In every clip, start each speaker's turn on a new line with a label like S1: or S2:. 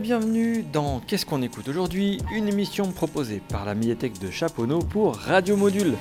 S1: Bienvenue dans Qu'est-ce qu'on écoute aujourd'hui? Une émission proposée par la médiathèque de Chaponneau pour Radio Module.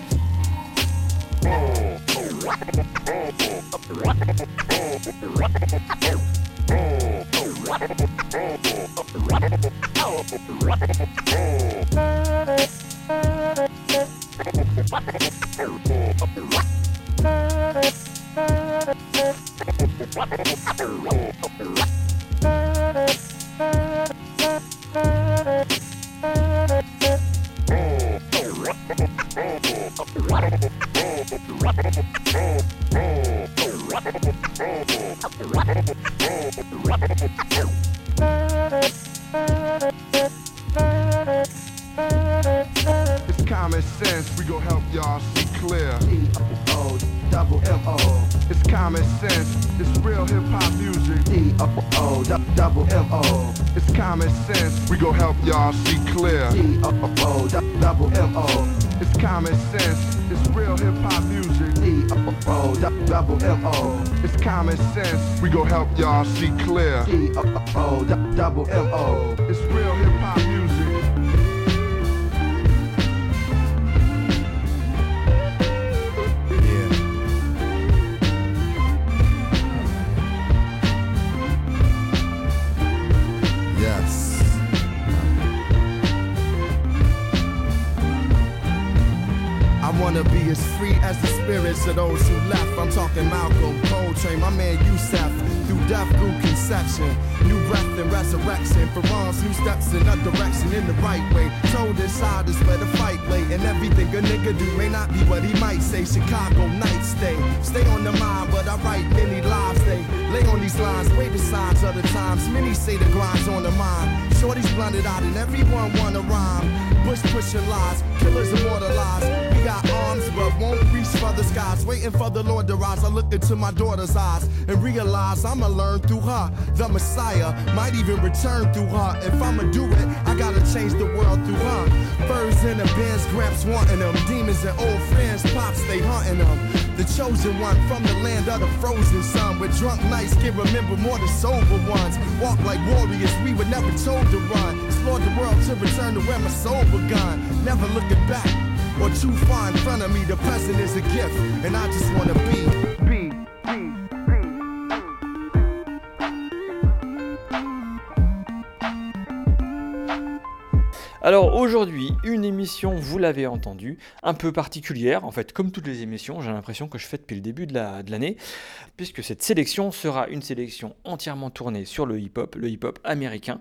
S2: Right way. Told inside is where the fight lay. And everything a nigga do may not be what he might say. Chicago night stay. Stay on the mind, but I write many lives. They lay on these lines, wait the signs other times. Many say the grind's on the mind. Shorty's blunted out and everyone wanna rhyme. Bush pushing lies, killers immortalized. We got won't reach for the skies. Waiting for the Lord to rise. I look into my daughter's eyes and realize I'ma learn through her. The Messiah might even return through her. If I'ma do it, I gotta change the world through her. Furs in the bins, gramps wanting them. Demons and old friends, pops, they hunting them. The chosen one from the land of the frozen sun. With drunk nights can remember more than sober ones. Walk like warriors, we were never told to run. Explored the world to return to where my soul begun. Never looking back
S1: Alors aujourd'hui, une émission, vous l'avez entendu, un peu particulière, en fait comme toutes les émissions, j'ai l'impression que je fais depuis le début de l'année, puisque cette sélection sera une sélection entièrement tournée sur le hip-hop, le hip-hop américain,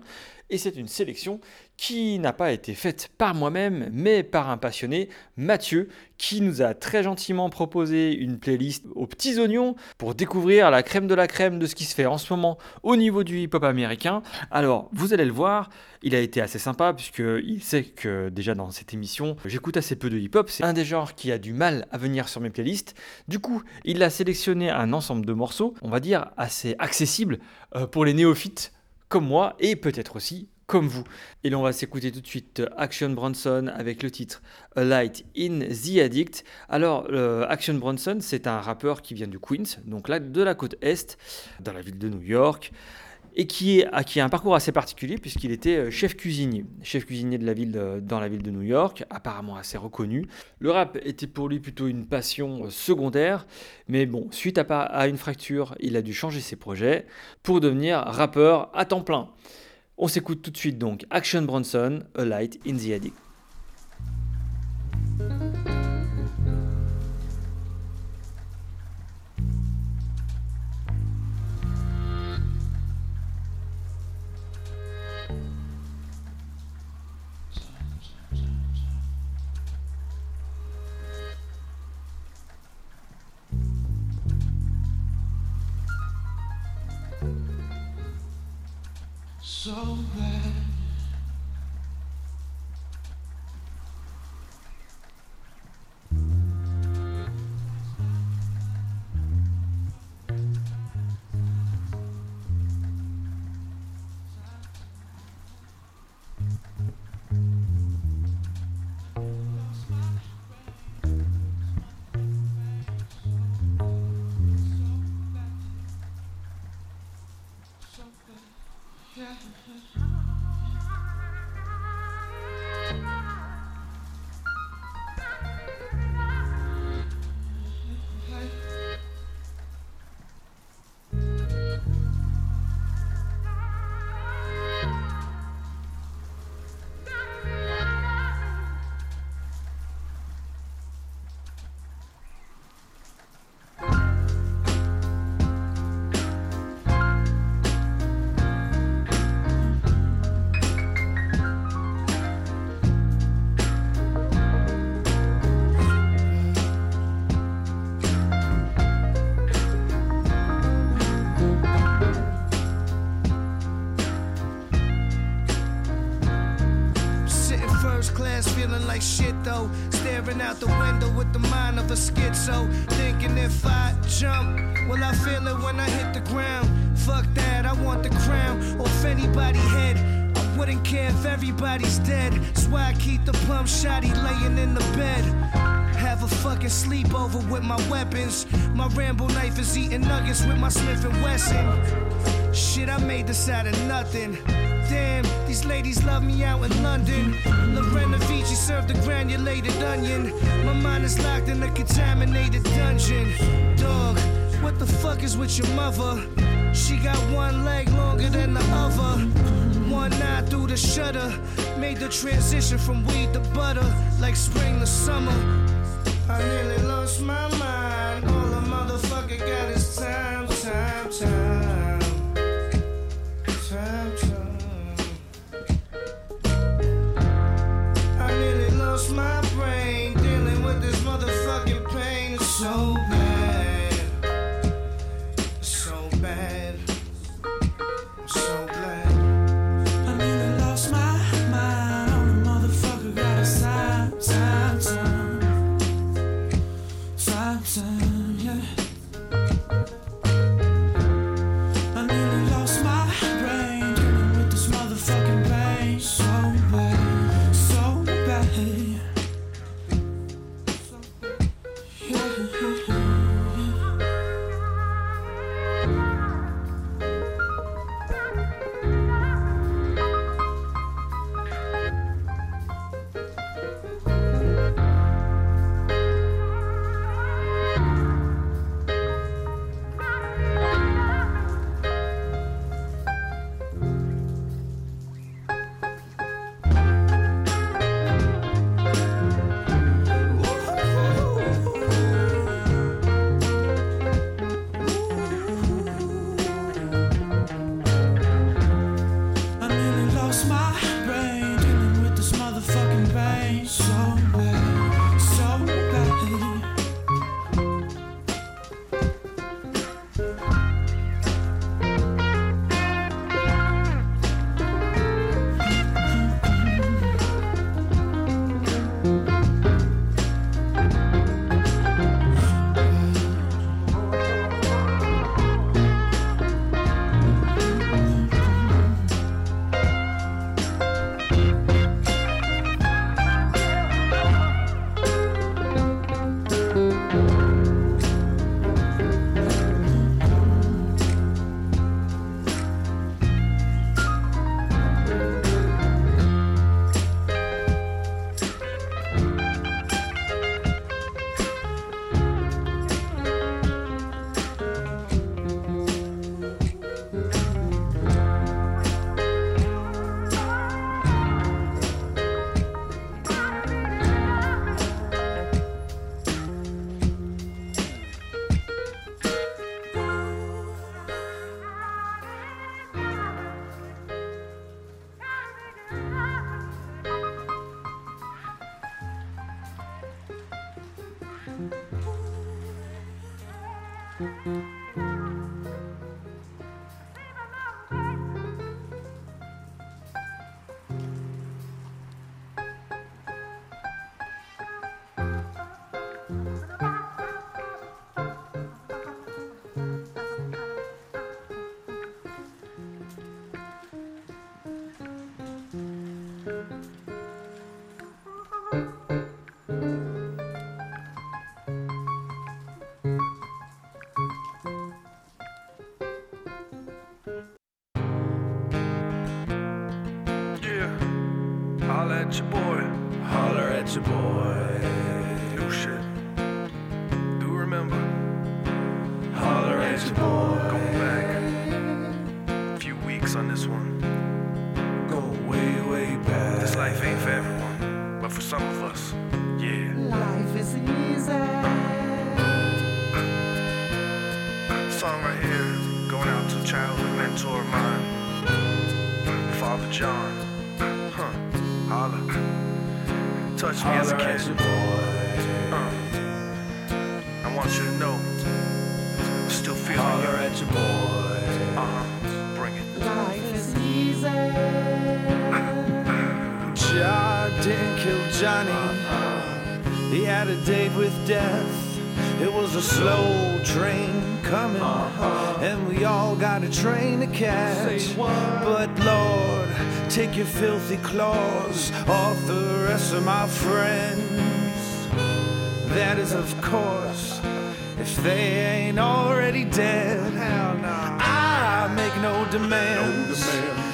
S1: et c'est une sélection qui n'a pas été faite par moi-même, mais par un passionné, Mathieu, qui nous a très gentiment proposé une playlist aux petits oignons pour découvrir la crème de la crème de ce qui se fait en ce moment au niveau du hip-hop américain. Alors, vous allez le voir, il a été assez sympa puisqu'il sait que déjà dans cette émission, j'écoute assez peu de hip-hop. C'est un des genres qui a du mal à venir sur mes playlists. Du coup, il a sélectionné un ensemble de morceaux, on va dire, assez accessibles euh, pour les néophytes comme moi et peut-être aussi comme vous. Et là, on va s'écouter tout de suite euh, Action Bronson avec le titre A Light in the Addict. Alors, euh, Action Bronson, c'est un rappeur qui vient du Queens, donc là de la côte est, dans la ville de New York, et qui, est, a- qui a un parcours assez particulier puisqu'il était euh, chef cuisinier, chef cuisinier dans la ville de New York, apparemment assez reconnu. Le rap était pour lui plutôt une passion euh, secondaire, mais bon, suite à, une fracture, il a dû changer ses projets pour devenir rappeur à temps plein. On s'écoute tout de suite donc Action Bronson, A Light in the Attic.
S3: So bad.
S4: Everybody's dead. That's why I keep the pump shotty laying in the bed. Have a fucking sleepover with my weapons. My Rambo knife is eating nuggets with my Smith and Wesson. Shit, I made this out of nothing. Damn, these ladies love me out in London. Lorena Vici served a granulated onion. My mind is locked in a contaminated dungeon. Dog, what the fuck is with your mother? She got one leg longer than the other. One eye through the shutter. Made the transition from weed to butter, like spring to summer. I nearly lost my mind. All a motherfucker got is time, time, time. Time, time. I nearly lost my brain dealing with this motherfucking pain. It's so Johnny.
S5: He had a date with death. It was a slow train coming, and we all got a train to catch. But Lord, take your filthy claws off the rest of my friends. That is, of course, if they ain't already dead. I make no demands.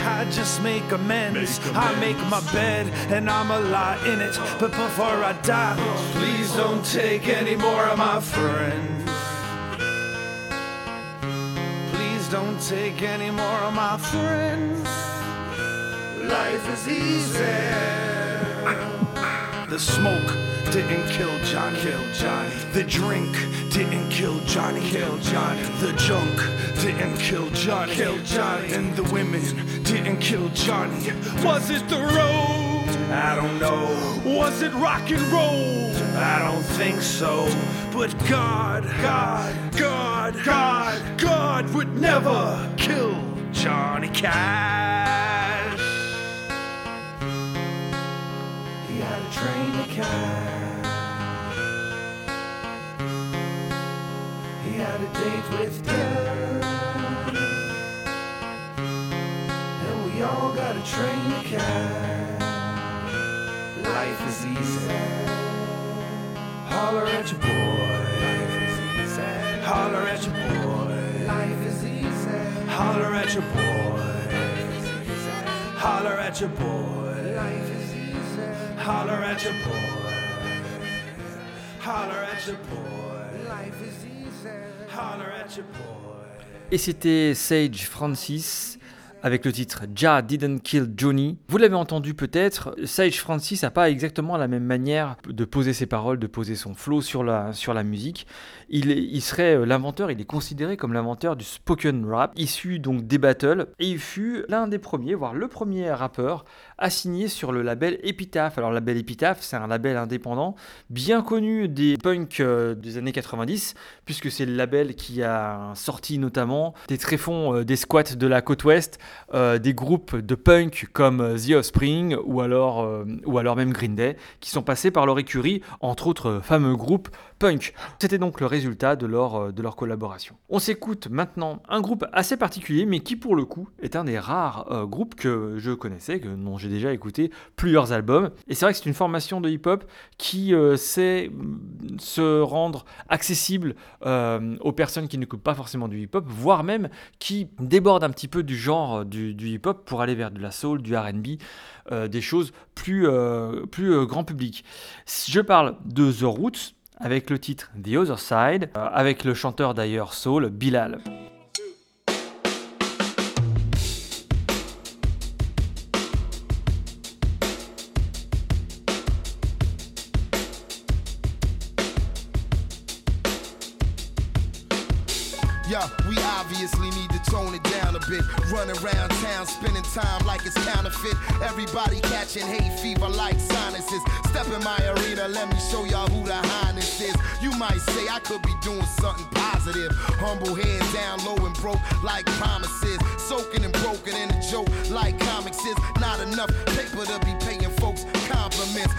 S5: I just make amends. I make my bed and I'ma lie in it. But before I die, please don't take any more of my friends. Please don't take any more of my friends. Life is easy. The smoke didn't kill Johnny. Kill Johnny. The drink didn't kill Johnny. Kill Johnny. The junk didn't kill Johnny. Kill Johnny. And the women didn't kill Johnny. Was it the road? I don't know. Was it rock and roll? I don't think so. But God, God, God, God, God would never kill Johnny Cash. He had a train to catch. Had a date with death. And we all got a train to catch. Life is easy. Holler at your boy. Holler at your boy. Life is easy. Holler at your boy. Holler at your boy. Life is easy. Holler at your boy. Holler at your boy.
S1: Et c'était Sage Francis avec le titre Ja Didn't Kill Johnny. Vous l'avez entendu peut-être, Sage Francis n'a pas exactement la même manière de poser ses paroles, de poser son flow sur la, sur la musique. Il, est- il serait euh, l'inventeur, il est considéré comme l'inventeur du spoken rap, issu donc des battles, et il fut l'un des premiers, voire le premier rappeur à signer sur le label Epitaph. Alors le label Epitaph, c'est un label indépendant, bien connu des punks euh, des années 90, puisque c'est le label qui a sorti notamment des tréfonds euh, des squats de la côte ouest, euh, des groupes de punk comme euh, The Offspring ou alors, euh, ou alors même Green Day, qui sont passés par leur écurie, entre autres fameux groupes punk. C'était donc le résultat de leur, de leur collaboration. On s'écoute maintenant un groupe assez particulier, mais qui pour le coup est un des rares groupes que je connaissais, que, dont j'ai déjà écouté plusieurs albums. Et c'est vrai que c'est une formation de hip-hop qui sait mm, se rendre accessible aux personnes qui n'écoutent pas forcément du hip-hop, voire même qui débordent un petit peu du genre euh, du, hip-hop pour aller vers de la soul, du RB, euh, des choses plus, euh, plus grand public. Je parle de The Roots avec le titre The Other Side, avec le chanteur d'ailleurs soul, Bilal.
S2: Bit. Run around town, spending time like it's counterfeit. Everybody catching hay fever like sinuses. Step in my arena, let me show y'all who the highness is. You might say I could be doing something positive. Humble head down low and broke like promises. Soaking and broken in a joke like comics is. Not enough paper to be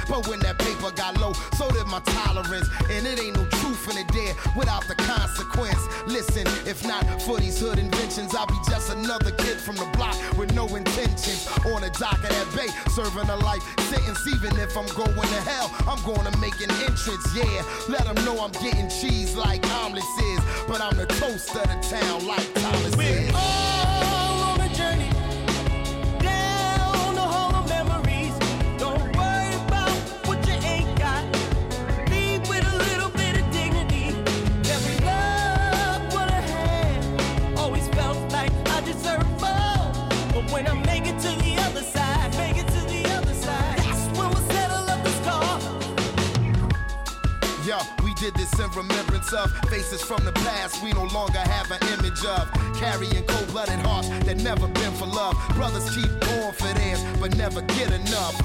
S2: But when that paper got low, so did my tolerance. And it ain't no truth in it there without the consequence. Listen, if not for these hood inventions, I'll be just another kid from the block with no intentions. On the dock of that bay, serving a life sentence. Even if I'm going to hell, I'm gonna make an entrance. Yeah, let them know I'm getting cheese like omelets is. But I'm the toast of the town like Thomas is.
S4: all
S2: did this in remembrance of faces from the past we no longer have an image of. Carrying cold blooded hearts that never been for love. Brothers keep going for theirs, but never get enough.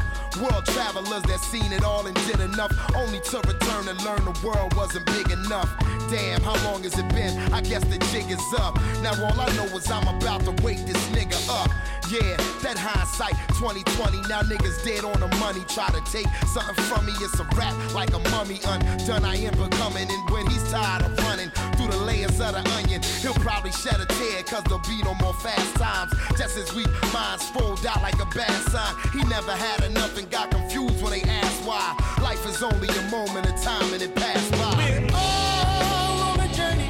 S2: World travelers that seen it all and did enough, only to return and learn the world wasn't big enough. Damn, how long has it been? I guess the jig is up. Now all I know is I'm about to wake this nigga up. Yeah, that hindsight 2020. Now niggas dead on the money. Try to take something from me. It's a rap like a mummy undone. I am becoming. And when he's tired of running through the layers of the onion, he'll probably shed a tear. Cause there'll be no more fast times. Just as we minds fold out like a bad sign. He never had enough and got confused when they asked why. Life is only a moment of time and it passed by.
S4: We're all on a journey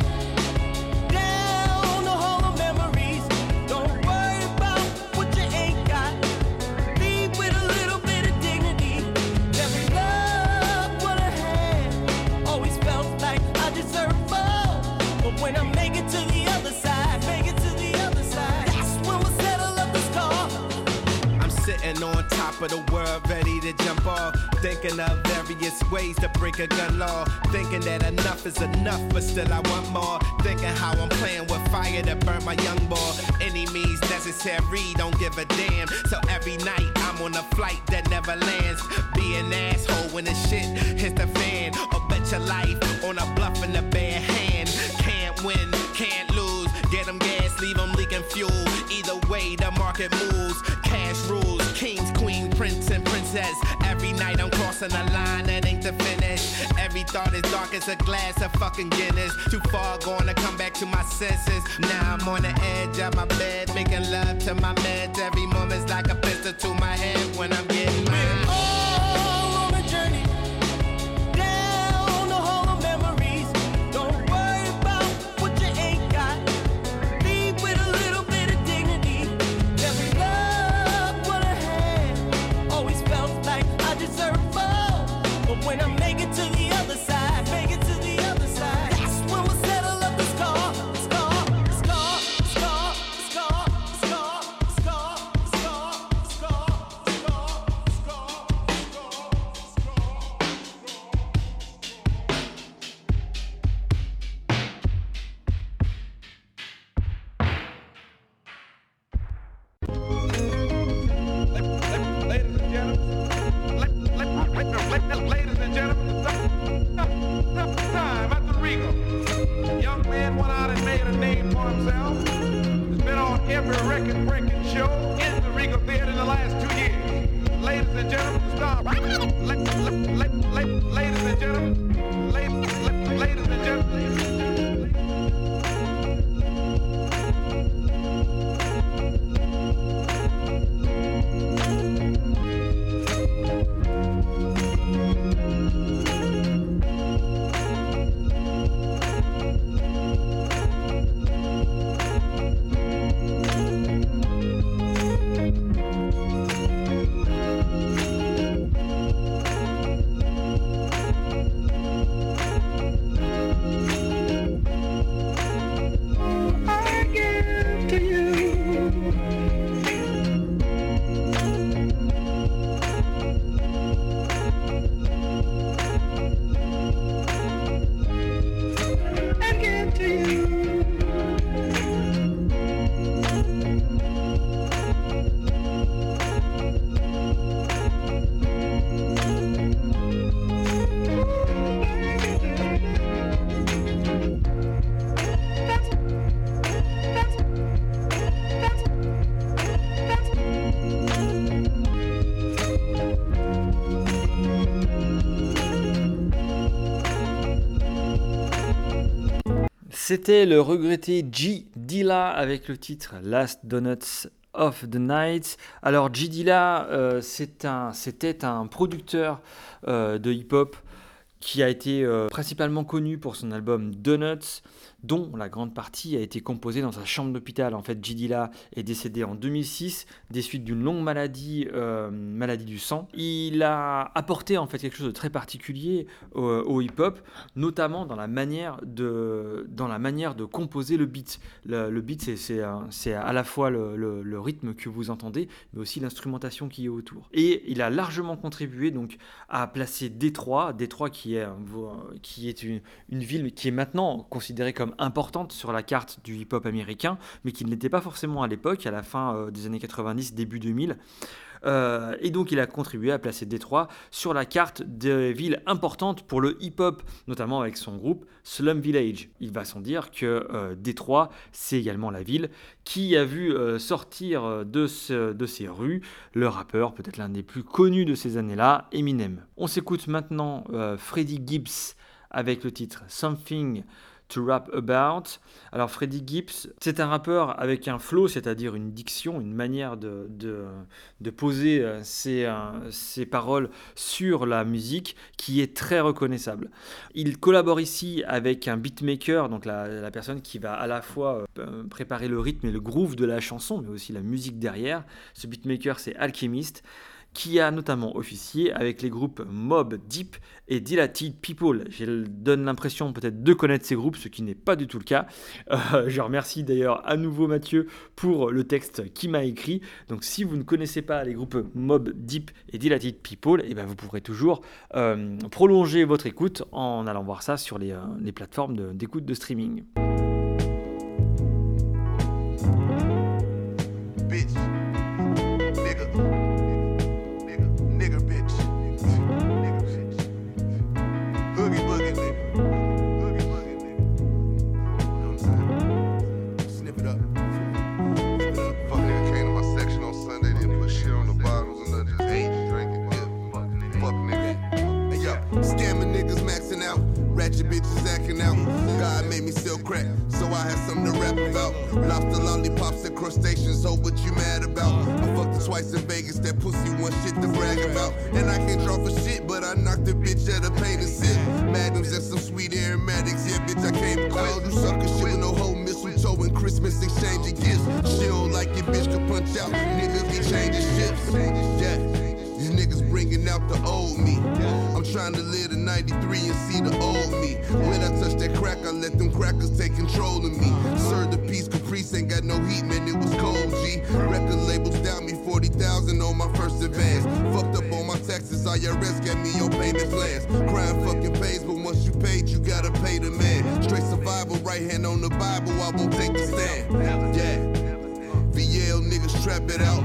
S4: down the hall of memories. Don't worry about what you ain't got. Leave with a little bit of dignity. Never loved what I had. Always felt like I deserved more. But when I make it to the other side, make it to the other side. That's when we'll settle up the score.
S6: I'm sitting on top of the world, ready to jump off. Thinking of various ways to break a gun law. Thinking that enough is enough, but still I want more. Thinking how I'm playing with fire to burn my young boy. Any means necessary, don't give a damn. So every night I'm on a flight that never lands. Be an asshole when the shit hits the fan. Or bet your life on a bluff in the bare hand. Can't win, can't lose. Get them gas, leave them leaking fuel. Either way, the market moves. Cash rules, kings, queen, prince, and princess. Every night I'm a line that ain't the finish. Every thought is dark as a glass of fucking Guinness. Too far gone to come back to my senses. Now I'm on the edge of my bed, making love to my meds. Every moment's like a pistol to my head when I'm
S1: C'était le regretté G. Dilla avec le titre Last Donuts of the Night. Alors G. Dilla, euh, c'était un producteur euh, de hip-hop qui a été euh, principalement connu pour son album Donuts, dont la grande partie a été composée dans sa chambre d'hôpital. En fait, J. Dilla est décédé en 2006 des suites d'une longue maladie, euh, maladie du sang. Il a apporté en fait quelque chose de très particulier au, au hip-hop, notamment dans la manière de, dans la manière de composer le beat. Le, beat, c'est- à la fois le, rythme que vous entendez, mais aussi l'instrumentation qui est autour. Et il a largement contribué donc à placer Détroit, Détroit qui est, qui est une ville qui est maintenant considérée comme importante sur la carte du hip-hop américain, mais qui ne l'était pas forcément à l'époque, à la fin euh, des années 90, début 2000. Euh, et donc il a contribué à placer Détroit sur la carte des villes importantes pour le hip-hop, notamment avec son groupe Slum Village. Il va sans dire que euh, Détroit, c'est également la ville qui a vu sortir de, de ses rues le rappeur, peut-être l'un des plus connus de ces années-là, Eminem. On s'écoute maintenant Freddie Gibbs avec le titre Something to Rap About. Alors Freddie Gibbs, c'est un rappeur avec un flow, c'est-à-dire une diction, une manière de, de, poser euh, ses, euh, ses paroles sur la musique qui est très reconnaissable. Il collabore ici avec un beatmaker, donc la, la personne qui va à la fois euh, préparer le rythme et le groove de la chanson, mais aussi la musique derrière. Ce beatmaker, c'est Alchemist qui a notamment officié avec les groupes Mob Deep et Dilated People. Je donne l'impression peut-être de connaître ces groupes, ce qui n'est pas du tout le cas. Euh, je remercie d'ailleurs à nouveau Mathieu pour le texte qu'il m'a écrit. Donc si vous ne connaissez pas les groupes Mob Deep et Dilated People, eh ben, vous pourrez toujours euh, prolonger votre écoute en allant voir ça sur les, euh, plateformes d'écoute de streaming.
S7: Bitches acting out. God made me still crack, so I had something to rap about. Lobster lollipops and crustaceans, oh, what you mad about? I fucked her twice in Vegas, that pussy one shit to brag about. And I can't draw for shit, but I knocked the bitch at a pain and sip. Magnums and some sweet aromatics, yeah, bitch, I came to quit. do sucker shit with no whole mistletoe and Christmas exchanging gifts. She don't like it, bitch, can punch out. Niggas be changing ships. Yeah. These niggas bringing out the old me. Trying to live the 93 and see the old me. When I touch that crack, I let them crackers take control of me. Serve the peace, Caprice ain't got no heat, man, it was cold, G. Record labels down me 40,000 on my first advance. Fucked up on my taxes, IRS got me on payment plans. Crime fucking pays, but once you paid, you gotta pay the man. Straight survival, right hand on the Bible, I won't take the stand. Yeah. VL niggas trap it out.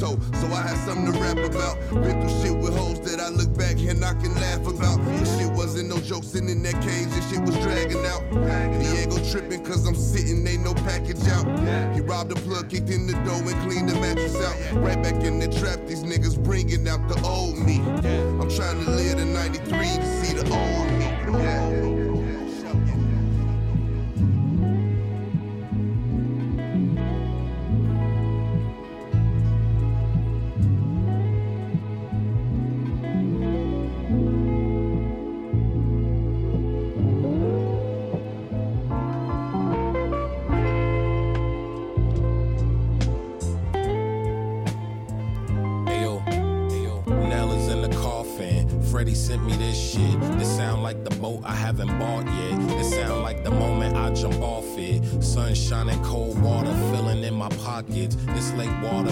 S7: Hoe, so I had something to rap about. Been through shit with hoes that I look back and I can laugh about. This shit wasn't no joke, sitting in that cage, this shit was dragging out. Diego tripping cause I'm sitting, ain't no package out. He robbed the plug, kicked in the door and cleaned the mattress out. Right back in the trap, these niggas bringing out the old me. I'm trying to live the 93 to see the old me.
S8: Haven't bought yet. This sound like the moment I jump off it. Sun shining, cold water filling in my pockets. This lake water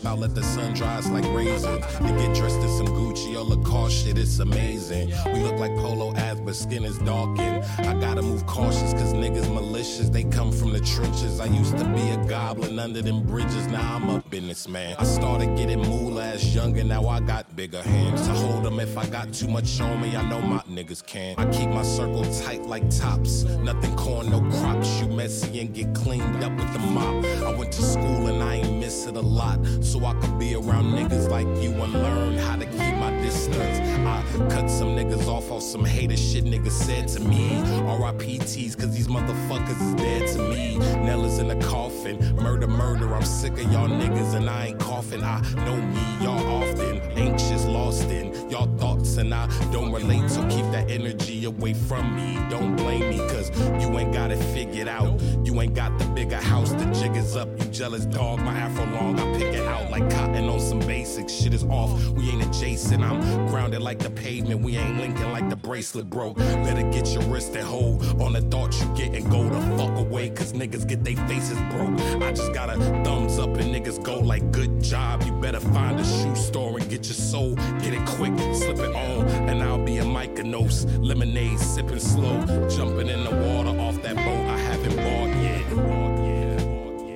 S8: hop out, let the sun dry us like raisins. To get dressed in some Gucci or Lacoste shit, it's amazing. We look like polo ads, but skin is darkened. I gotta move cautious, cause niggas malicious. They come from the trenches. I used to be a goblin under them bridges, now I'm a businessman. I started getting moolah as younger, now I got bigger hands. To hold them if I got too much on me, I know my niggas can. I keep my circle tight like tops. Nothing corn, no crops. You messy and get cleaned up with the mop. I went to school and I ain't miss it a lot. So I could be around niggas like you and learn how to keep my distance. I cut some niggas off on some hater shit niggas said to me. RIPTs, cause these motherfuckers is dead to me. Nella's in the coffin. Murder, murder. I'm sick of y'all niggas and I ain't coughing. I know me, y'all often. Anxious, lost in y'all thoughts and I don't relate. So keep that energy away from me. Don't blame me, cause you ain't got it figured out. You ain't got the bigger house, the jig is up. You jealous dog, my afro long. I pick it out out like cotton on some basic shit is off. We ain't adjacent. I'm grounded like the pavement. We ain't linking like the bracelet, bro. Let it get your wrist and hold on the thoughts you get and go the fuck away. Cause niggas get their faces broke. I just got a thumbs up and niggas go like good job. You better find a shoe store and get your soul. Get it quick, slip it on, and I'll be a Mykonos. Lemonade sipping slow, jumping in the water off that boat. I haven't bought yet.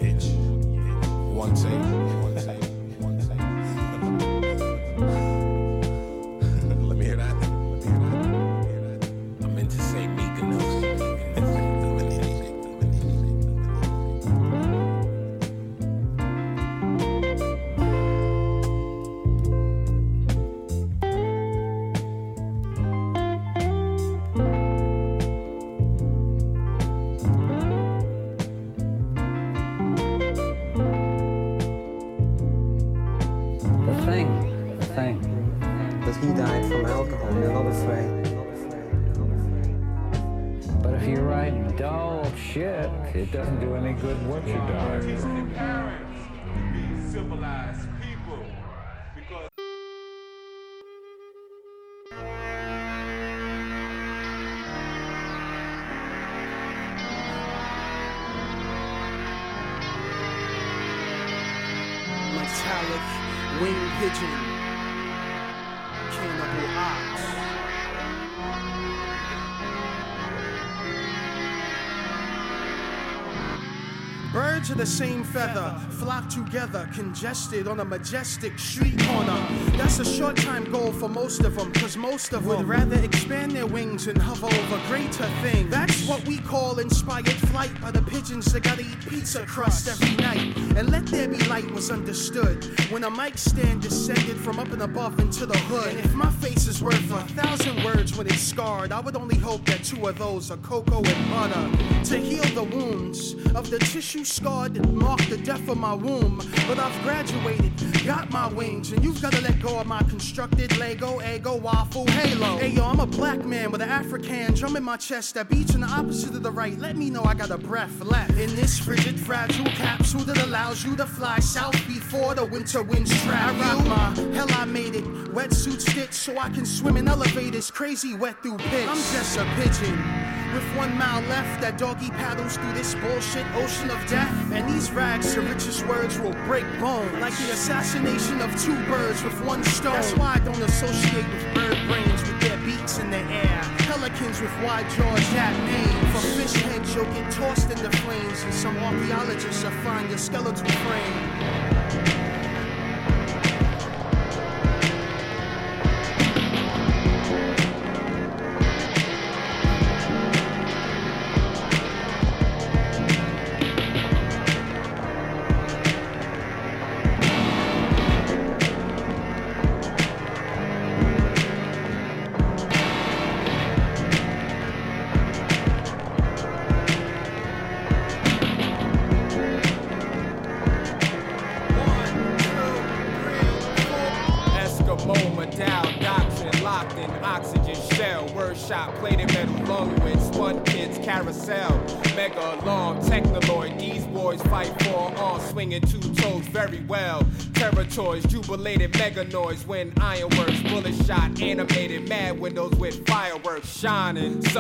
S9: Bitch.
S10: One take. Pigeon. The same feather flock together, congested on a majestic street corner. That's a short time goal for most of them, cause most of them would rather expand their wings and hover over greater things. That's what we call inspired flight by the pigeons that gotta eat pizza crust every night. And let there be light was understood when a mic stand descended from up and above into the hood. And if my face is worth a thousand words when it's scarred, I would only hope that two of those are cocoa and butter to heal the wounds of the tissue scarred that marked the death of my womb. But I've graduated, got my wings, and you've gotta let go of my constructed Lego, ego, waffle, halo. Hey yo, I'm a black man with an African drum in my chest that beats in the opposite of the right. Let me know I got a breath left in this frigid, fragile capsule that allows you to fly south before the winter winds trap you. I rock my hell, I made it. Wetsuit stitch so I can swim in elevators, crazy wet through pits. I'm just a pigeon. With one mile left, that doggy paddles through this bullshit ocean of death. And these rags to richest words will break bone. Like the assassination of two birds with one stone. That's why I don't associate with bird brains with their beaks in the air. Pelicans with wide jaws that name. For fish heads, you'll get tossed in the flames. And some archaeologists will find your skeletal frame.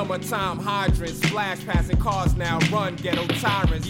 S11: Summertime hydrants flash passing cars now run ghetto tyrants.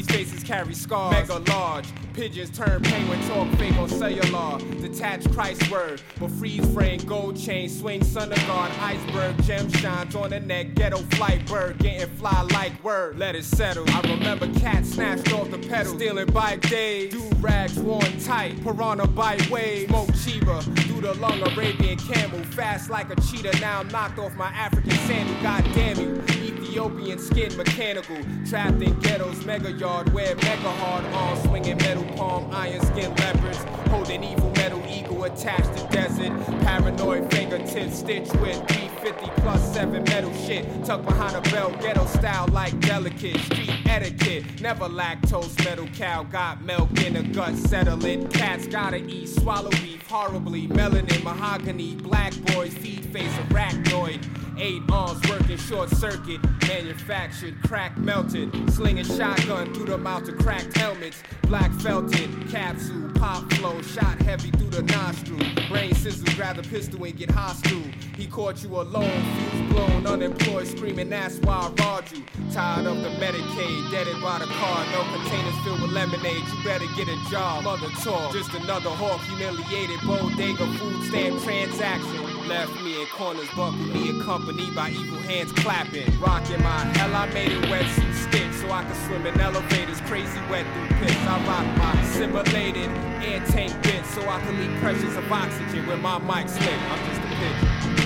S11: Carry scars. Mega large. Pigeons turn penguin talk fake on cellular. Detached Christ word, but freeze frame, gold chain, swing, son of God, iceberg, gem shines on the neck, ghetto flight bird, getting fly like word. Let it settle. I remember cats snatched off the pedal, stealing bike days, do rags worn tight, piranha bite wave, smoke chiba, through the lung Arabian camel, fast like a cheetah. Now I'm knocked off my African sandal. God damn you. Ethiopian skin mechanical, trapped in ghettos, mega yard, wear mega hard arms, swinging metal palm, iron skin leopards, holding evil metal eagle attached to desert, paranoid fingertips stitched with 350 plus 7 metal shit, tucked behind a belt, ghetto style like delicate, street etiquette, never lactose metal cow, got milk in the gut, settling, cats gotta eat, swallow beef horribly, melanin, mahogany, black boys, feed face, arachnoid. Eight arms working short circuit, manufactured, crack melted, slinging shotgun through the mouth of cracked helmets, black felted, capsule, pop flow, shot heavy through the nostril, brain sizzle, grab the pistol and get hostile. He caught you alone, fuse blown, unemployed, screaming that's why I robbed you. Tired of the Medicaid, deaded by the car, no containers filled with lemonade. You better get a job, mother talk. Just another hawk, humiliated, bodega, food stamp transaction. Left me in corners, buckled me accompanied by evil hands clapping. Rocking my hell, I made it wetsuit stick so I could swim in elevators, crazy wet through pits. I rock my simulated air tank bit so I can leak pressures of oxygen when my mic slip. I'm just a pigeon.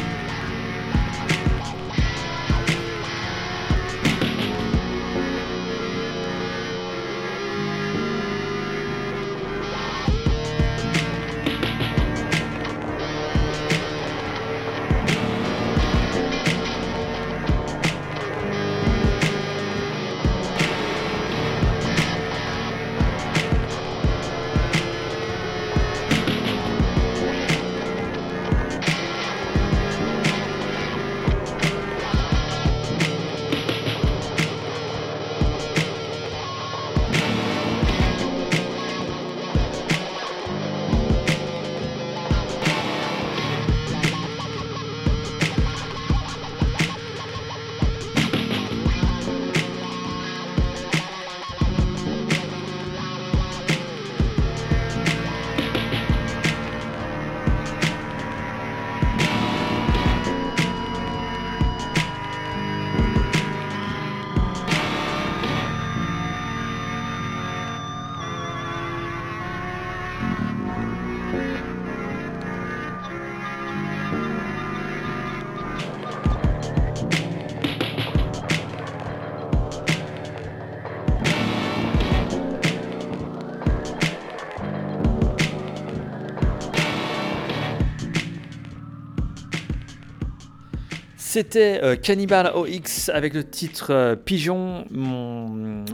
S1: C'était euh, Cannibal OX avec le titre euh, Pigeon.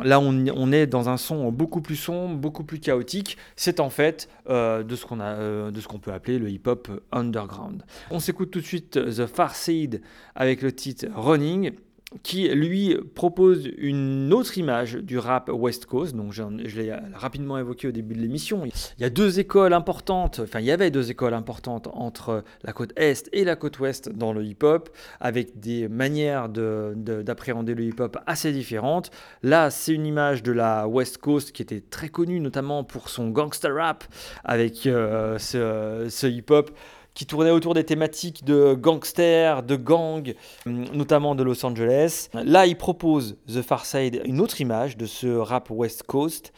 S1: Là, on, est dans un son beaucoup plus sombre, beaucoup plus chaotique. C'est en fait euh, de ce qu'on de peut appeler le hip-hop underground. On s'écoute tout de suite The Far Side avec le titre Running qui lui propose une autre image du rap West Coast. Donc je l'ai rapidement évoqué au début de l'émission. Il y a deux écoles importantes, enfin il y avait deux écoles importantes entre la côte Est et la côte Ouest dans le hip-hop, avec des manières de- de- d'appréhender le hip-hop assez différentes. Là, c'est une image de la West Coast qui était très connue, notamment pour son gangster rap, avec euh, ce hip-hop qui tournait autour des thématiques de gangsters, de gangs, hum, notamment de Los Angeles. Là, il propose The Far Side, une autre image de ce rap West Coast,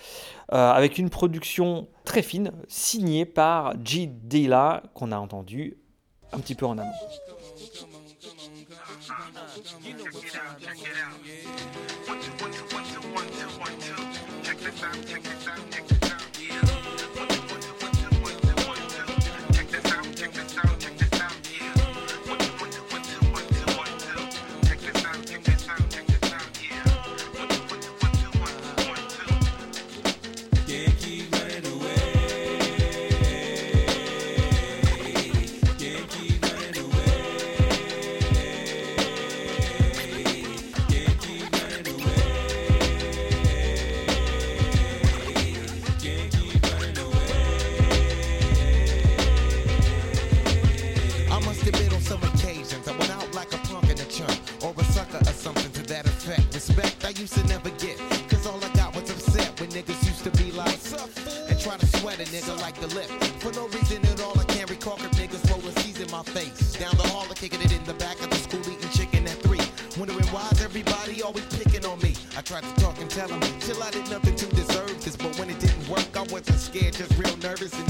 S1: euh, avec une production très fine, signée par G. Dilla, qu'on a entendu un petit peu en amont.
S12: Used to never get, cause all I got was upset when niggas used to be like, and try to sweat a nigga like the lip. For no reason at all, I can't recall if niggas rolling C's in my face. Down the hall, I'm kicking it in the back of the school eating chicken at three. Wondering why's everybody always picking on me. I tried to talk and tell them, chill, I did nothing to deserve this. But when it didn't work, I wasn't scared, just real nervous and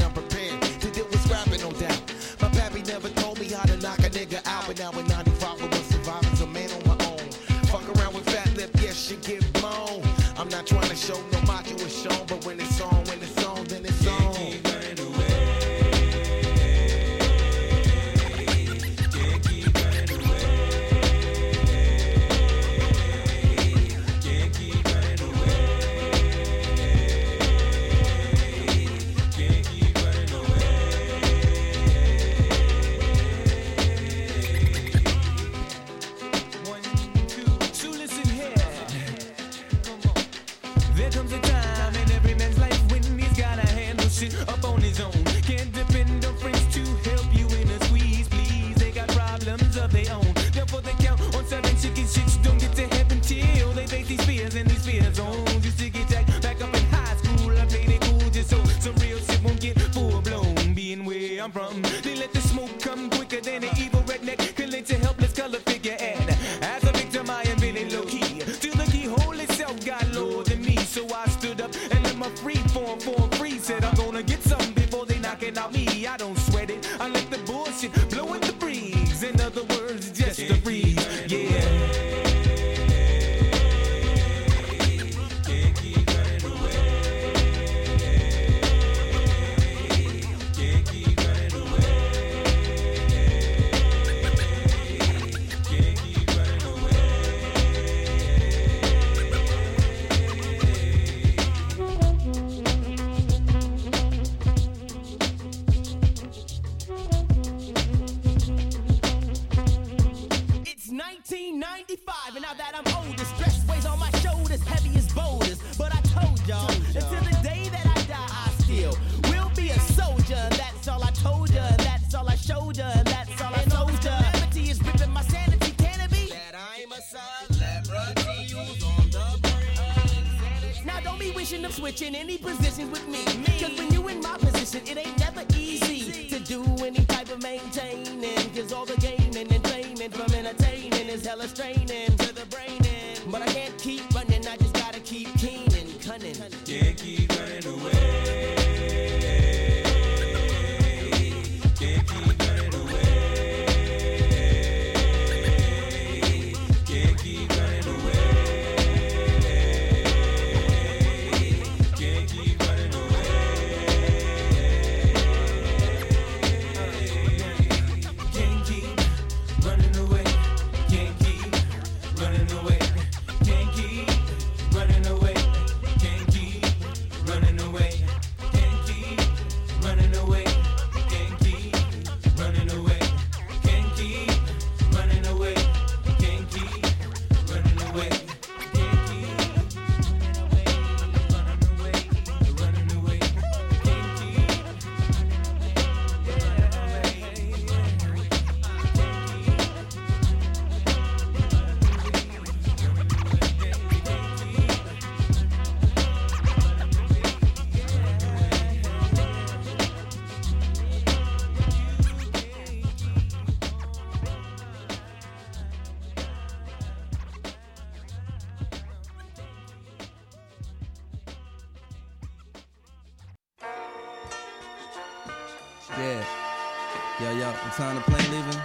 S13: time the
S14: plane leaving?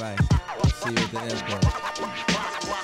S14: Right. See you at the airport.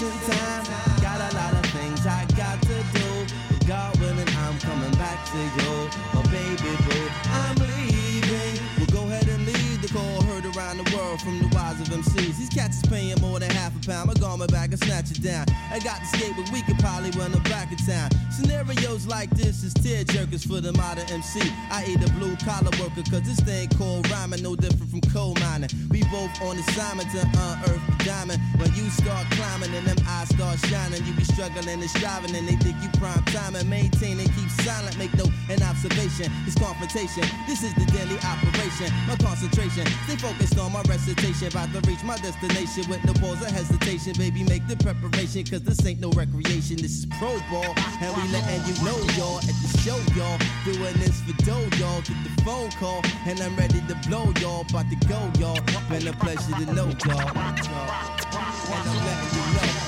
S3: Places, time. Got a lot of things I got to do. But God willing, I'm coming back to you. But baby boo, I'm leaving. We'll go ahead and leave the call heard around the world from the wise of MCs. These cats is paying more than half a pound. I'm going back and snatch it down. I got to skate, but we could probably run them back in town. Scenarios like this is tear jerkers for the modern MC. I eat a blue collar worker, cause this thing called rhyming no different from coal mining. We both on assignment to unearth the diamond. When you start climbing and them eyes start shining, you be struggling and striving, and they think you prime time and maintain and keep silent. Make no an observation. It's confrontation. This is the daily operation. My concentration. Stay focused on my recitation. About to reach my destination with no pause or hesitation. Baby, make the preparation. Cause this ain't no recreation. This is pro ball. And we letting you know, y'all, at the show, y'all. Doing this for dough, y'all. Get the phone call. And I'm ready to blow, y'all. About to go, y'all. Been a pleasure to know, y'all. And I'm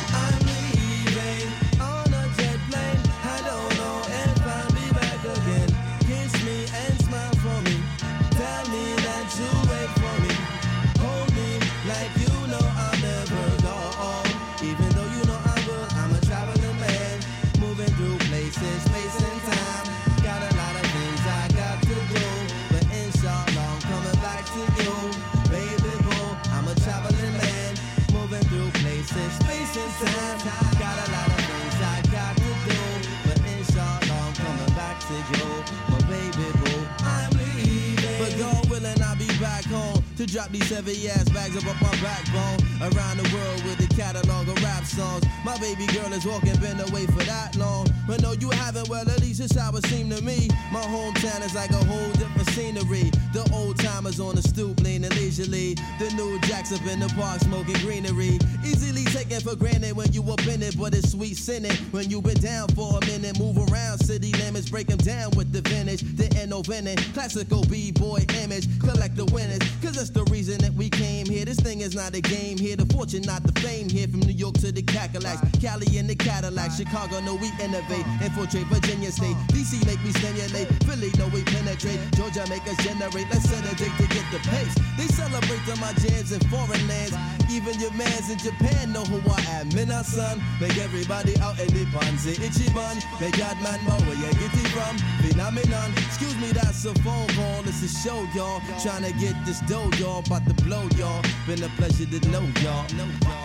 S3: heavy ass bags up my backbone. Around the world with the catalog of rap songs. My baby girl is walking, been away for that long. But no, you haven't, well, at least it's how it seemed to me. My hometown is like a whole different scenery. The old timers on the stoop, leaning leisurely. The new jacks up in the park, smoking greenery. Easily taken for granted when you up in it, but it's sweet sinning. When you been down for a minute, move around city limits, break them down with the vintage. The no vintage, classical B-boy image. Collect the winners, cause that's the reason that we came here. This thing is not a game here. The fortune, not the fame here. From New York to the Cadillacs, Cali in the Cadillac, Chicago, no, we innovate. Infiltrate Virginia State. DC make me stimulate. Philly, no, we penetrate. Georgia make us generate. Let's set a date to get the pace. They celebrate to my jams in foreign lands. Even your mans in Japan know who I am. Mina son, make everybody out in the pansy. Ichiban, make God man know where you get it from. Phenomenon, excuse me, that's a phone call. It's a show, y'all. Trying to get this dough, y'all. About to blow, y'all. Been a pleasure to know, y'all. Know y'all.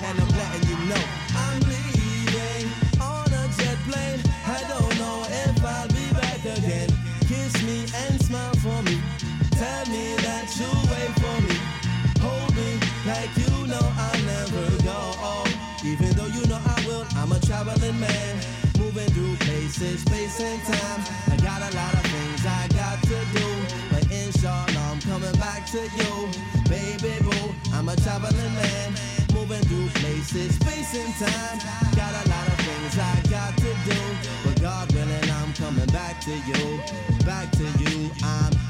S3: And I'm letting you know I'm leaving on a jet plane. I don't know if I'll be back again. Kiss me and smile for me. Tell me that you wait for me. Hold me like you know I'll never go. Even though you know I will, I'm a traveling man. Moving through places, space and time. Through space and time. Got a lot of things I got to do. But God willing, I'm coming back to you. Back to you, I'm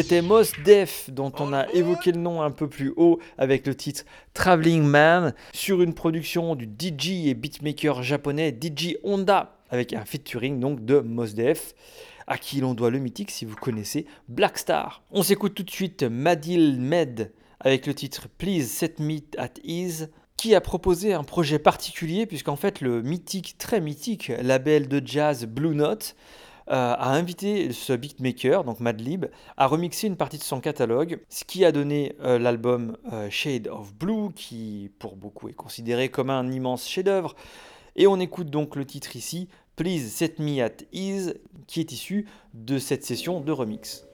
S1: C'était Mos Def, dont on a évoqué le nom un peu plus haut avec le titre Traveling Man, sur une production du DJ et beatmaker japonais DJ Honda, avec un featuring donc de Mos Def, à qui l'on doit le mythique si vous connaissez Black Star. On s'écoute tout de suite Madil Med avec le titre Please Set Me at Ease qui a proposé un projet particulier puisqu'en fait le mythique, très mythique label de jazz Blue Note euh, a invité ce beatmaker, donc Madlib, à remixer une partie de son catalogue, ce qui a donné euh, l'album euh, Shade of Blue, qui pour beaucoup est considéré comme un immense chef-d'œuvre. Et on écoute donc le titre ici, Please Set Me at Ease, qui est issu de cette session de remix.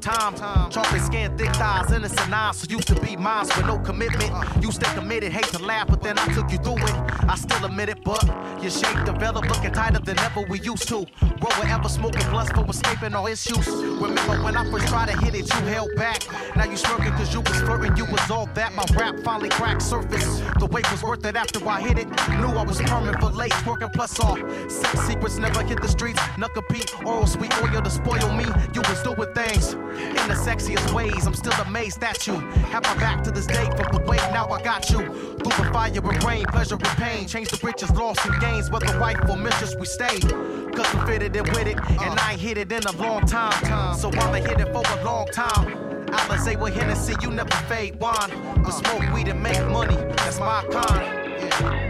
S15: Time. Chocolate skin, thick thighs, innocent eyes. So used to be mine with no commitment. You stay committed, hate to laugh, but then I took you through it. I still admit it, but your shape developed looking tighter than ever we used to. Roll wherever smoking blunts for escaping all issues. Remember when I first tried to hit it, you held back. Now you smirking cause you was flirting, you was all that. My rap finally cracked surface. The wait was worth it after I hit it. Knew I was permanent for late, working plus all. Sex secrets never hit the streets. Knuckle Pete, oral sweet oil to spoil me. You was doing things in the sexiest ways. I'm still amazed at you. Have my back to this day from the way now I got you. Through the fire and rain, pleasure and pain. Change the riches, lost and gains. Whether wife or mistress, we stay. Cause we fitted it with it. And I ain't hit it in a long time. So I'ma hit it for a long time. Alizé with Hennessy, you never fade wine. But smoke weed and make money, that's my kind.
S16: Oh,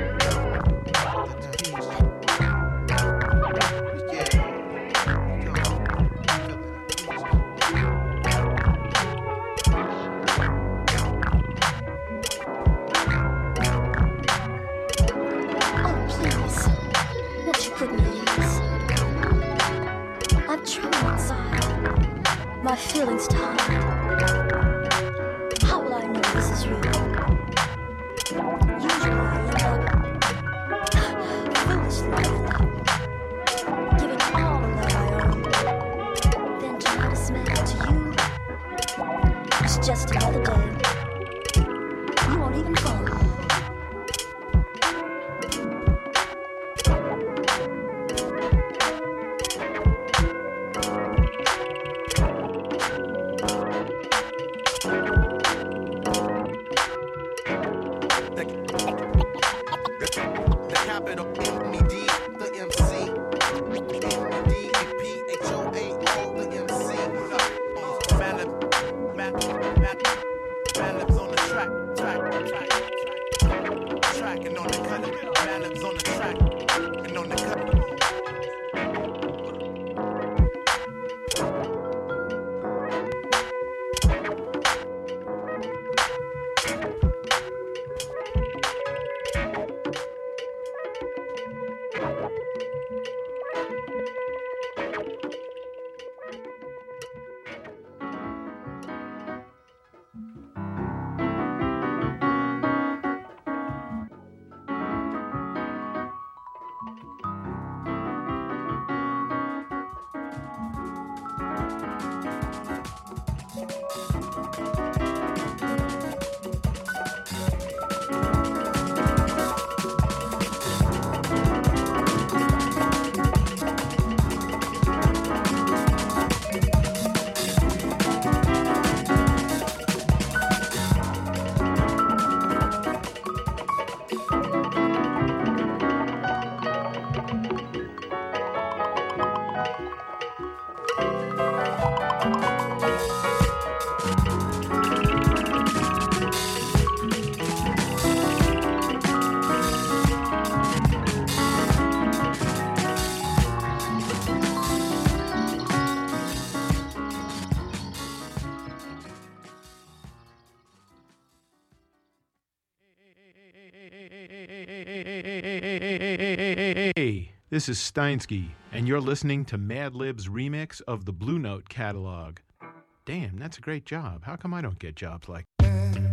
S16: This is
S15: Steinski, and
S17: you're listening to Madlib's remix of the Blue Note catalog. Damn, that's a great job. How come I don't get jobs like
S18: I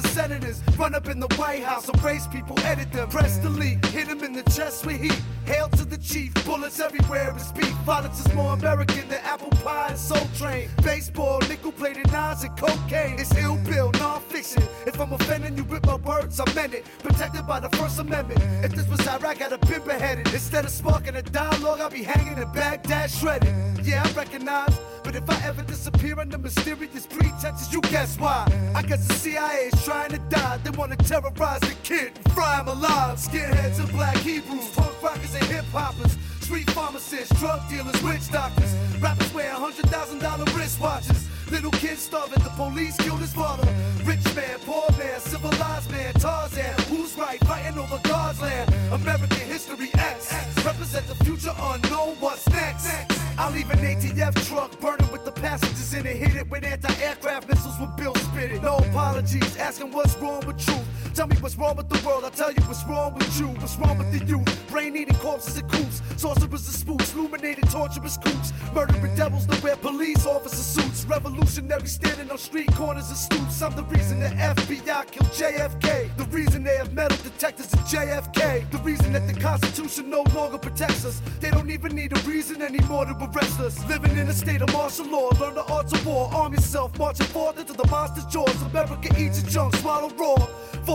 S18: and senators run up in the White House, erase people, edit them, press delete, hit them in the chest with heat. Hail to the chief, bullets everywhere is beef. Violence is more American than apple pie and Soul Train. Baseball, nickel plated knives and cocaine. It's ill bill, Non Phixion. If I'm offending you with my words, I meant it. Protected by the First Amendment. If this was Iraq, I'd have been beheaded. Instead of sparking a dialogue, I'll be hanging in Baghdad shredded. Yeah, I recognize. But if I ever disappear under mysterious pretenses, you guess why? I guess the CIA is trying to die. They wanna terrorize the kid and fry him alive. Skinheads and black Hebrews, punk rockers and hip hoppers. Street pharmacists, drug dealers, witch doctors. Rappers wear hundred thousand dollar wristwatches. Little kids starving, the police killed his father. Rich man, poor man, civilized man, Tarzan. Who's right? Fighting over God's land. American history X. Represent the future unknown. What's next? I'll leave an ATF truck burning with the passengers in it. Hit it with anti-aircraft missiles with Bill spit it. No apologies, asking what's wrong with truth. Tell me what's wrong with the world. I'll tell you what's wrong with you. What's wrong with the youth? Brain eating corpses and coops. Sorcerers and spooks. Illuminated torturous coops. Murdering devils that wear police officer suits. Revolutionary standing on street corners and stoops. I'm the reason the FBI killed JFK. The reason they have metal detectors at JFK. The reason that the Constitution no longer protects us. They don't even need a reason anymore to arrest us. Living in a state of martial law. Learn the arts of war. Arm yourself. Marching forth into the monster's jaws. America eats a junk. Swallow raw.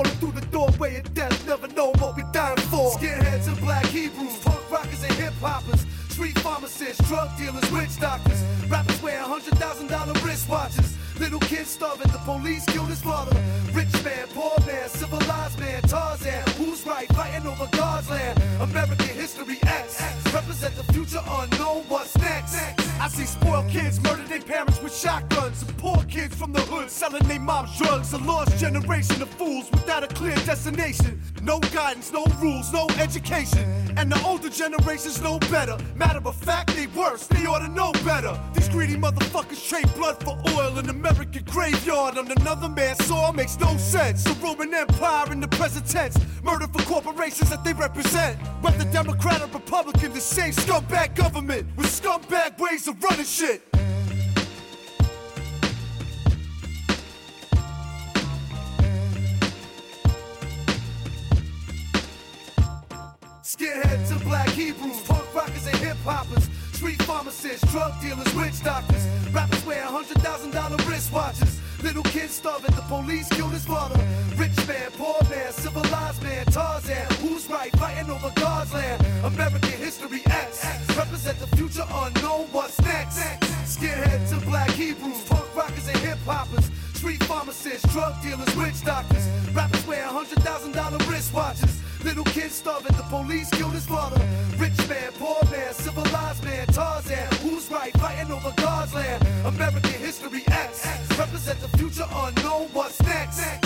S18: Falling through the doorway of death. Never know what we dying for. Skinheads and black Hebrews. Punk rockers and hip hoppers. Street pharmacists, drug dealers, witch doctors. Rappers wear hundred thousand dollar wristwatches. Little kids starving, the police killed his father. Rich man, poor man, civilized man, Tarzan. Who's right? Fighting over God's land. American history X. Represent the future unknown. What's next? I see spoiled kids murder their parents with shotguns. And poor kids from the hood selling their mom's drugs. A lost generation of fools without a clear destination. No guidance, no rules, no education. And the older generations know better. Matter of fact, they worse. They ought to know better. These greedy motherfuckers trade blood for oil in American graveyard on another man's soil makes no sense. The Roman Empire in the present tense. Murder for corporations that they represent. Whether Democrat or Republican, the same scumbag government with scumbag ways of running shit. Hebrews, punk rockers and hip hoppers, street pharmacists, drug dealers, witch doctors. Rappers wear hundred thousand dollar wristwatches. Little kids starving, the police killed his father. Rich man, poor man, civilized man, Tarzan. Who's right? Fighting over God's land. American history X. Represent the future unknown. What's next? Skinheads and black Hebrews, punk rockers and hip hoppers. Street pharmacists, drug dealers, witch doctors. Rappers wear hundred thousand dollar wristwatches. Little kids starving, the police killed his father. Rich man, poor man, civilized man, Tarzan. Who's right? Fighting over God's land. American history X. Represent the future unknown. What's next?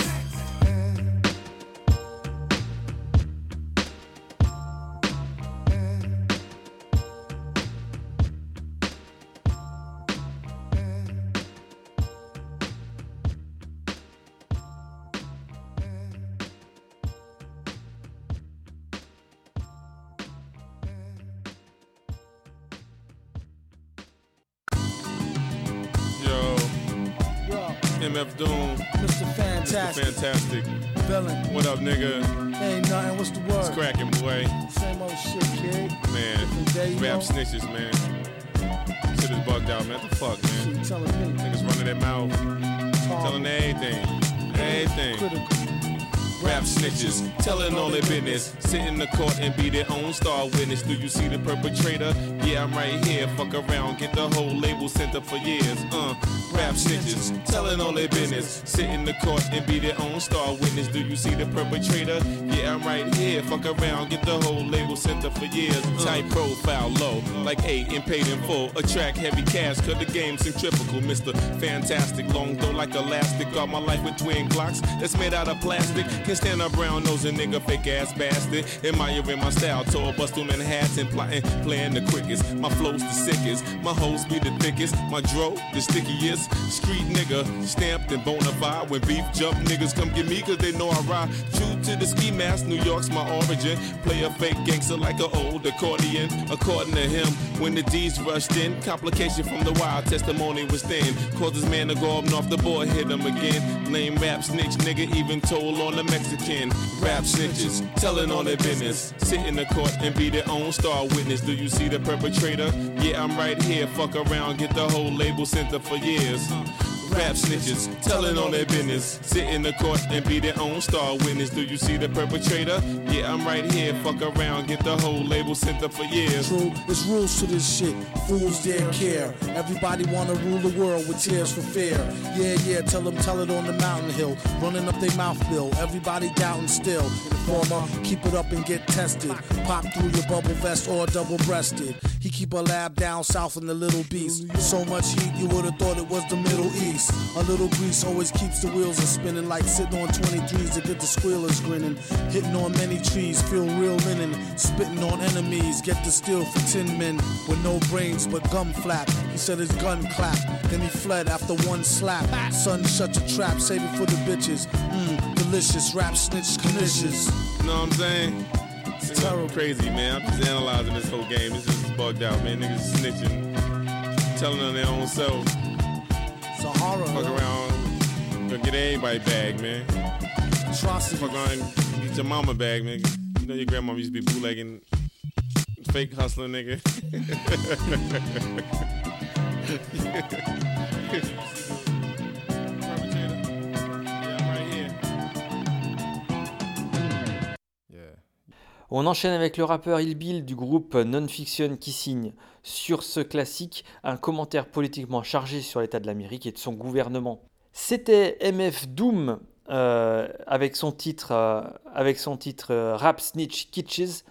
S19: MF Doom.
S20: Mr. Fantastic.
S19: Mr. Fantastic.
S20: Villain.
S19: What up, nigga?
S20: Ain't nothing. What's the word?
S19: It's cracking, boy.
S20: Same old shit, kid.
S19: Man.
S20: day,
S19: Rap
S20: know.
S19: snitches, man. Shit is bugged out, man. What the fuck, man?
S20: Shit, telling me.
S19: Niggas running their mouth. Telling everything. Everything. Rap snitches, telling all their business. Sit in the court and be their own star witness. Do you see the perpetrator? Yeah, I'm right here. Fuck around, get the whole label sent up for years. Uh, rap snitches, telling all their business. Sit in the court and be their own star witness. Do you see the perpetrator? Yeah, I'm right here. Fuck around, get the whole label sent up for years. Uh, Tight profile, low, like eight and paid in full. Attract heavy cash, cause the game's centrifugal. Mr. Fantastic, long though like elastic. All my life with twin Glocks that's made out of plastic. Can stand a brown nose and nigga fake ass bastard. Admiring my ear in my style, tour bust through Manhattan, plotting, playing the quickest. My flow's the sickest, my hoes be the thickest. My dro, the stickiest. Street nigga, stamped and bona fide. When beef jump, niggas come get me cause they know I ride. True to the ski mask, New York's my origin. Play a fake gangster like an old accordion. According to him, when the D's rushed in, complication from the wild testimony was thin. Caused his man to go up north the boy hit him again. Lame rap snitch nigga even told on the Mexican. Rap snitches, telling all their business. Sit in the court and be their own star witness. Do you see the perpetrator? Yeah, I'm right here. Fuck around, get the whole label sent up for years. Rap snitches, telling on their business. Sit in the court and be their own star witness. Do you see the perpetrator? Yeah, I'm right here. Fuck around, get the whole label sent up for years.
S20: True, there's rules to this shit. Fools dare care. Everybody wanna rule the world with tears for fear. Yeah, yeah, tell them, tell it on the mountain hill. Running up their mouth bill. Everybody doubting still. Informer, keep it up and get tested. Pop through your bubble vest or double breasted. He keep a lab down south in the Little Beast. So much heat, you would've thought it was the Middle East. A little grease always keeps the wheels a spinning like sitting on 23s to get the squealers grinning. Hitting on many trees, feel real linen. Spitting on enemies, get the steel for 10 men with no brains but gum flap. He said his gun clapped, then he fled after one slap. Son, shut your trap, save it for the bitches. Mmm, delicious, rap snitch, delicious.
S19: You know what I'm saying? It's terrible. crazy, man. I'm just analyzing this whole game. It's just bugged out, man. Niggas snitching, telling on their own self.
S20: It's a horror.
S19: Fuck around, gonna get everybody bag, man.
S20: Atrocity.
S19: Fuck around, get your mama bag, nigga. You know your grandma used to be bootlegging, fake hustling, nigga.
S1: On enchaîne avec le rappeur Il Bill du groupe Non-Fiction qui signe sur ce classique un commentaire politiquement chargé sur l'état de l'Amérique et de son gouvernement. C'était MF Doom euh, avec son titre, euh, avec son titre euh, Rap Snitch Kitches.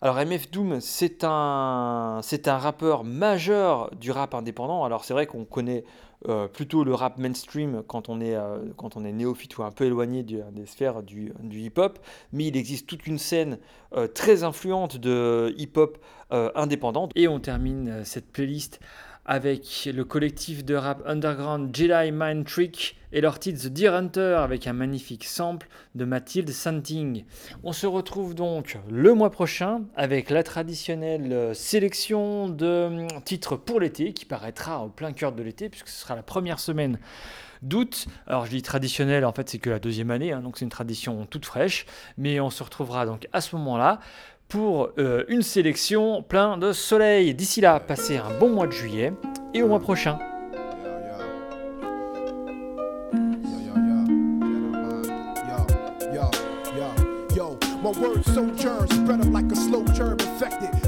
S1: Alors MF Doom, c'est un, c'est un rappeur majeur du rap indépendant. Alors c'est vrai qu'on connaît euh, plutôt le rap mainstream quand on est, euh, quand on est néophyte ou un peu éloigné des sphères du, hip-hop, mais il existe toute une scène euh, très influente de hip-hop indépendante. Et on termine cette playlist avec le collectif de rap underground Jedi Mind Trick et leur titre The Deer Hunter avec un magnifique sample de Mathilde Santing. On se retrouve donc le mois prochain avec la traditionnelle sélection de hum, titres pour l'été qui paraîtra au plein cœur de l'été puisque ce sera la première semaine d'août. Alors je dis traditionnel, en fait c'est que la deuxième année, hein, donc c'est une tradition toute fraîche, mais on se retrouvera donc à ce moment-là pour euh, une sélection plein de soleil. D'ici là, passez un bon mois de juillet et au mois prochain.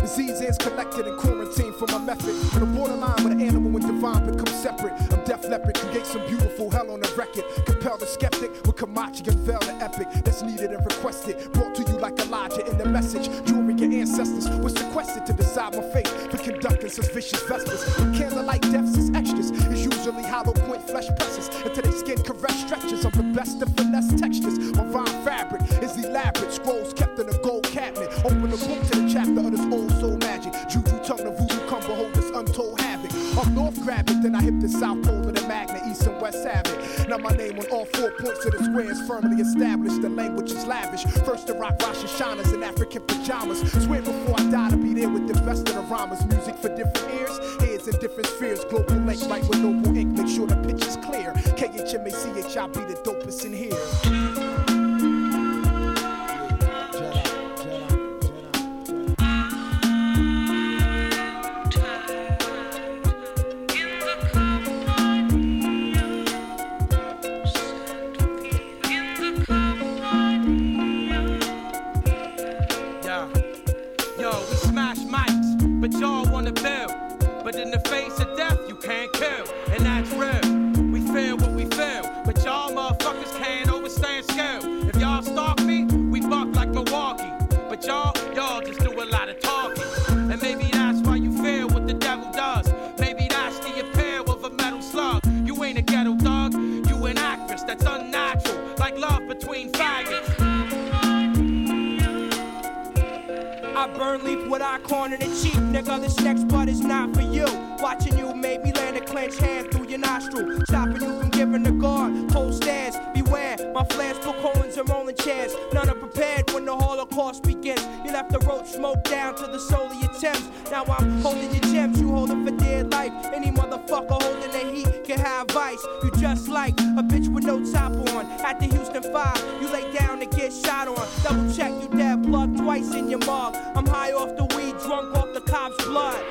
S21: Disease is collected and quarantined for my method. On the borderline with an animal and divine become separate. I'm deaf leopard, create some beautiful hell on the record. Compel the skeptic with Kamachi, unveil the epic that's needed and requested. Brought to you like Elijah in the message. During your ancestors was sequestered to decide my fate. For conducting suspicious vespers. With candlelight deaths as extras. It's usually hollow point flesh presses. Until they skin caress stretches of the best of finesse textures. My vine fabric is elaborate. Scrolls kept in a gold cabinet. Open the book to the chapter of this old north grab it, then I hit the south pole of the magnet. East and west have it. Now my name on all four points of the square is firmly established. The language is lavish. First to rock Rosh Hashanahs in African pajamas. Swear before I die to be there with the best of the rhymers. Music for different ears, heads in different spheres. Global link, right with noble ink. Make sure the pitch is clear. Kamachi be the dopest in here.
S22: Corner the cheap, nigga. This next bud is not for you. Watching you made me land a clenched hand through your nostril, stopping you from giving the guard. Hold stairs, beware. My flares put colons and rolling chairs. None are prepared when the Holocaust begins. You left the roach smoke down to the soul of your Thames. Now I'm holding your gems, you hold 'em for dear life. Any motherfucker holding the heat can have vice. You just like a bitch with no top on. At the Houston 5, you lay down to get shot on. Double check, you dead blood twice in your mug. I'm high off the weed, drunk off the cop's blood.